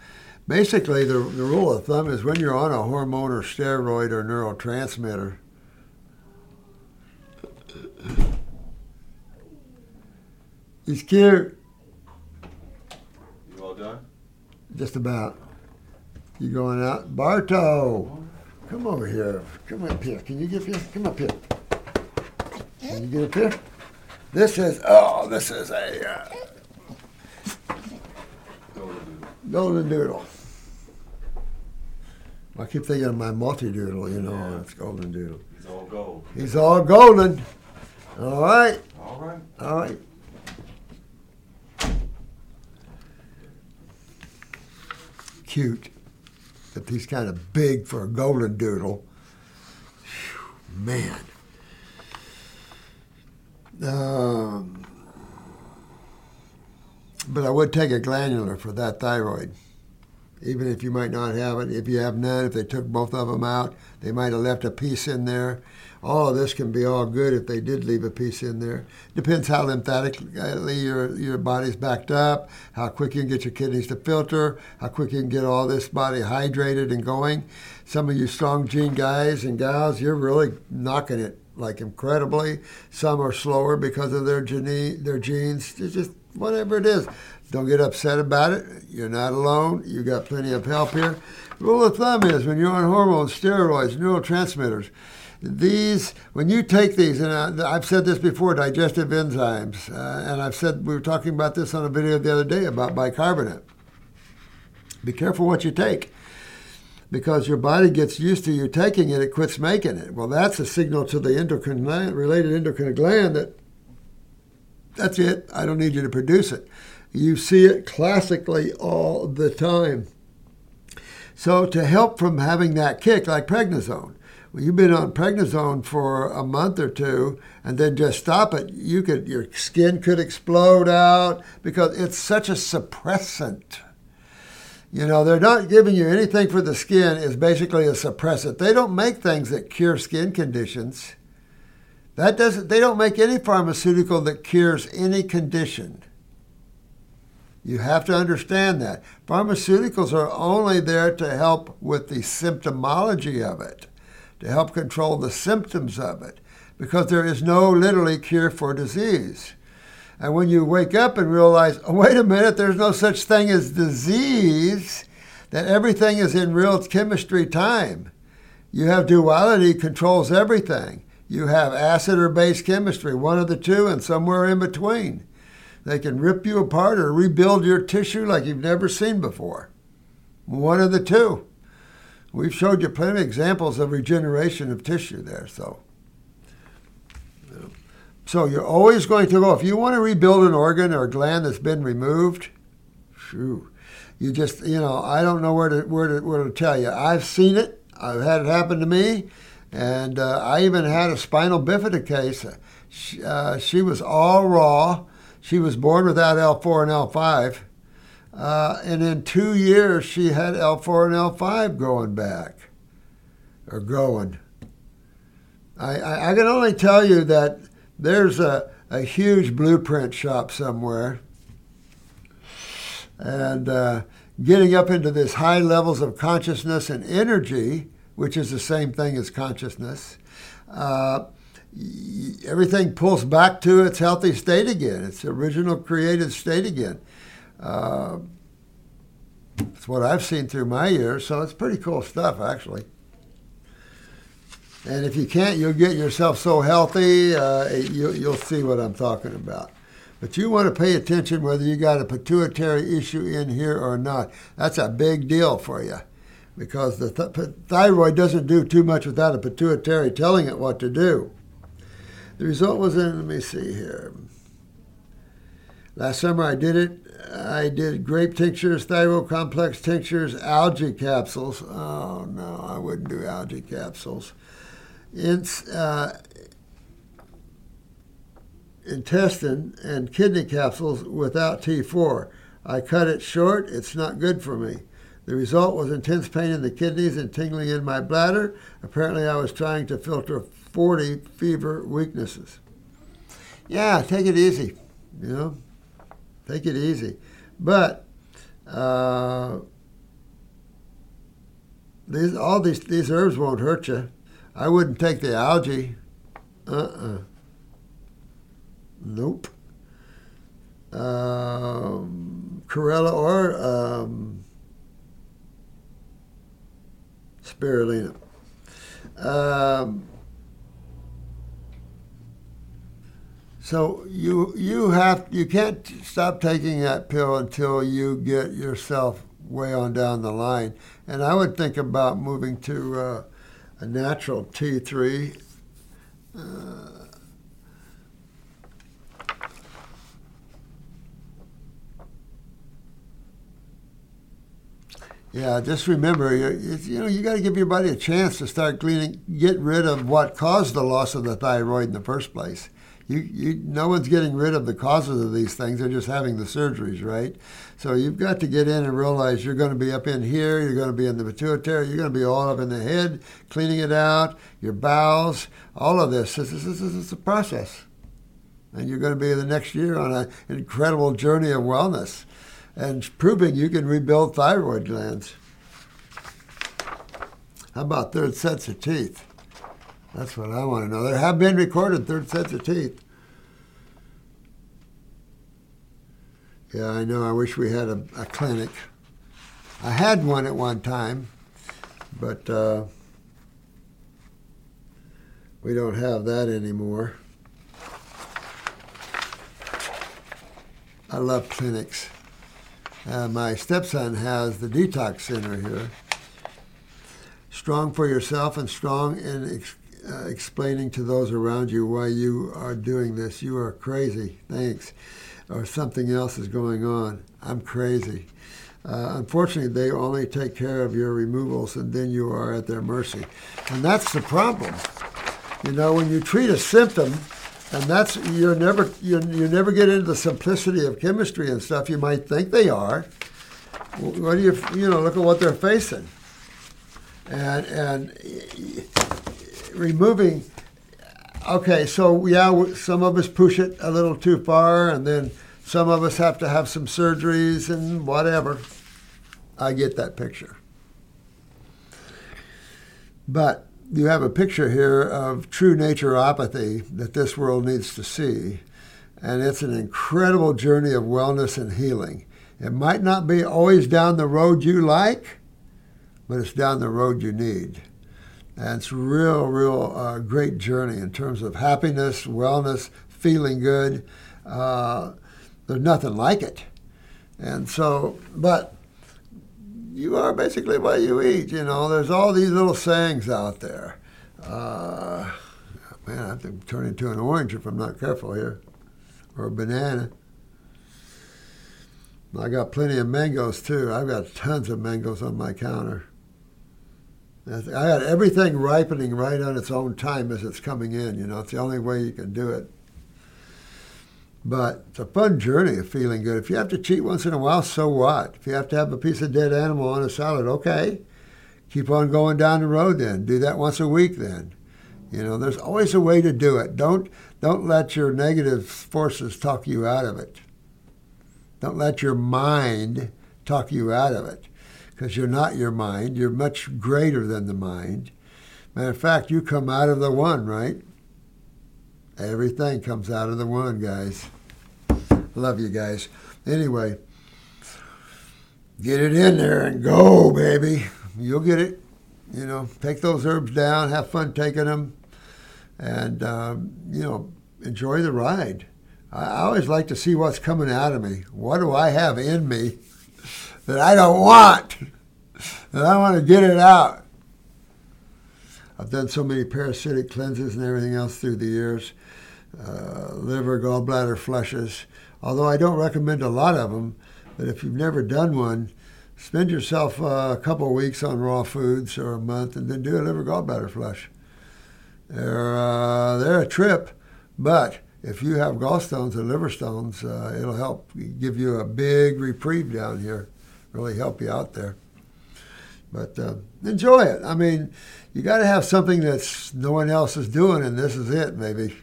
Basically, the, the rule of thumb is when you're on a hormone or steroid or neurotransmitter, he's cute. You all done? Just about. You going out? Barto! Come over here. Come up here. Can you get here? Come up here. Can you get up here? This is, oh, this is a uh, golden doodle. I keep thinking of my multi doodle, you know, Yeah. it's golden doodle. He's all gold. He's all golden. All right, All right. all right. Cute. But he's kind of big for a golden doodle. Phew, man. Um, but I would take a glandular for that thyroid. Even if you might not have it, if you have none, if they took both of them out, they might have left a piece in there. All of this can be all good if they did leave a piece in there. Depends how lymphatically your, your body's backed up, how quick you can get your kidneys to filter, how quick you can get all this body hydrated and going. Some of you strong gene guys and gals, you're really knocking it like incredibly. Some are slower because of their gene, their genes. It's just whatever it is. Don't get upset about it. You're not alone. You got plenty of help here. Rule of thumb is when you're on hormones, steroids, neurotransmitters, these when you take these, and I, I've said this before, digestive enzymes, uh, and I've said we were talking about this on a video the other day about bicarbonate. Be careful what you take because your body gets used to you taking it, it quits making it. Well, that's a signal to the endocrine related endocrine gland that that's it. I don't need you to produce it. You see it classically all the time. So to help from having that kick, like prednisone, when you've been on prednisone for a month or two and then just stop it, you could your skin could explode out because it's such a suppressant. You know, they're not giving you anything for the skin is basically a suppressant. They don't make things that cure skin conditions. That doesn't they don't make any pharmaceutical that cures any condition. You have to understand that. Pharmaceuticals are only there to help with the symptomology of it, to help control the symptoms of it, because there is no literally cure for disease. And when you wake up and realize, oh, wait a minute, there's no such thing as disease, that everything is in real chemistry time. You have duality controls everything. You have acid or base chemistry, one of the two, and somewhere in between. They can rip you apart or rebuild your tissue like you've never seen before. One of the two. We've showed you plenty of examples of regeneration of tissue there, so. So you're always going to go, if you want to rebuild an organ or gland that's been removed, shoo, you just, you know, I don't know where to, where to, where to tell you. I've seen it. I've had it happen to me. And uh, I even had a spina bifida case. She, uh, she was all raw. She was born without L4 and L5. Uh, and in two years, she had L4 and L5 going back or going. I, I, I can only tell you that there's a, a huge blueprint shop somewhere. And uh, getting up into this high levels of consciousness and energy, which is the same thing as consciousness, uh, everything pulls back to its healthy state again, its original created state again. Uh, it's what I've seen through my years, so it's pretty cool stuff, actually. And if you can't, you'll get yourself so healthy, uh, you, you'll see what I'm talking about. But you want to pay attention whether you got a pituitary issue in here or not. That's a big deal for you. because the th- thyroid doesn't do too much without a pituitary telling it what to do. The result was in, let me see here. Last summer I did it. I did grape tinctures, thyroid complex tinctures, algae capsules. Oh no, I wouldn't do algae capsules. Uh, intestine and kidney capsules without T4. I cut it short. It's not good for me. The result was intense pain in the kidneys and tingling in my bladder. Apparently, I was trying to filter 40 fever weaknesses. Yeah, take it easy. You know, take it easy. But uh, these all these these herbs won't hurt you. I wouldn't take the algae. Uh-uh. Nope. Um, Chlorella or um, spirulina. Um, so you you have you can't stop taking that pill until you get yourself way on down the line. And I would think about moving to uh, a natural T3. Uh, Yeah, just remember, you, you know, you got to give your body a chance to start cleaning, get rid of what caused the loss of the thyroid in the first place. You, you, no one's getting rid of the causes of these things. They're just having the surgeries, right? So you've got to get in and realize you're going to be up in here, you're going to be in the pituitary, you're going to be all up in the head, cleaning it out, your bowels, all of this. This, this, this, this is a process. And you're going to be the next year on an incredible journey of wellness and proving you can rebuild thyroid glands. How about third sets of teeth? That's what I want to know. There have been recorded third sets of teeth. Yeah, I know. I wish we had a, a clinic. I had one at one time, but uh, we don't have that anymore. I love clinics. Uh, my stepson has the detox center here. Strong for yourself and strong in ex- uh, explaining to those around you why you are doing this. You are crazy. Thanks. Or something else is going on. I'm crazy. Uh, unfortunately, they only take care of your removals and then you are at their mercy. And that's the problem. You know, when you treat a symptom, and that's you're never you you never get into the simplicity of chemistry and stuff. You might think they are. What do you you know? Look at what they're facing, and and removing. Okay, so yeah, some of us push it a little too far, and then some of us have to have some surgeries and whatever. I get that picture, but you have a picture here of true naturopathy that this world needs to see. And it's an incredible journey of wellness and healing. It might not be always down the road you like, but it's down the road you need. And it's real, real uh, great journey in terms of happiness, wellness, feeling good. Uh, there's nothing like it. And so, but you are basically what you eat. You know, there's all these little sayings out there. Uh, man, I have to turn into an orange if I'm not careful here, or a banana. I got plenty of mangoes too. I've got tons of mangoes on my counter. I got everything ripening right on its own time as it's coming in. You know, it's the only way you can do it. But it's a fun journey of feeling good. If you have to cheat once in a while, so what? If you have to have a piece of dead animal on a salad, okay. Keep on going down the road then. Do that once a week then. You know, there's always a way to do it. Don't don't let your negative forces talk you out of it. Don't let your mind talk you out of it. Because you're not your mind. You're much greater than the mind. Matter of fact, you come out of the one, right? Everything comes out of the one, guys. Love you guys. Anyway, get it in there and go, baby. You'll get it. You know, take those herbs down, have fun taking them, and, um, you know, enjoy the ride. I always like to see what's coming out of me. What do I have in me that I don't want? that I want to get it out. I've done so many parasitic cleanses and everything else through the years, uh, liver, gallbladder flushes. Although I don't recommend a lot of them, but if you've never done one, spend yourself uh, a couple of weeks on raw foods or a month, and then do a liver gallbladder flush. They're uh, they're a trip, but if you have gallstones or liver stones, uh, it'll help give you a big reprieve down here. Really help you out there. But uh, enjoy it. I mean, you got to have something that's no one else is doing, and this is it. Maybe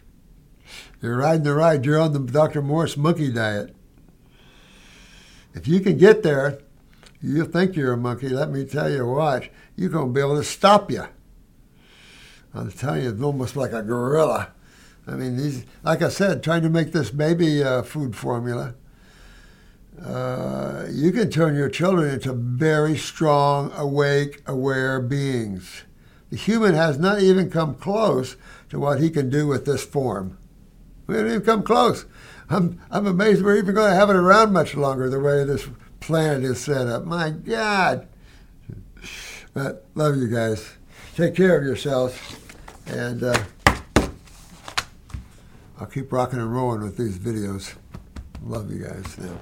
you're riding the ride. You're on the Dr. Morse monkey diet. If you can get there, you think you're a monkey. Let me tell you what, you're going to be able to stop you. I'm telling you, it's almost like a gorilla. I mean, these, like I said, trying to make this baby uh, food formula, uh, you can turn your children into very strong, awake, aware beings. The human has not even come close to what he can do with this form. We haven't even come close. I'm, I'm amazed we're even going to have it around much longer the way this planet is set up. My God. But love you guys. Take care of yourselves. And uh, I'll keep rocking and rolling with these videos. Love you guys now.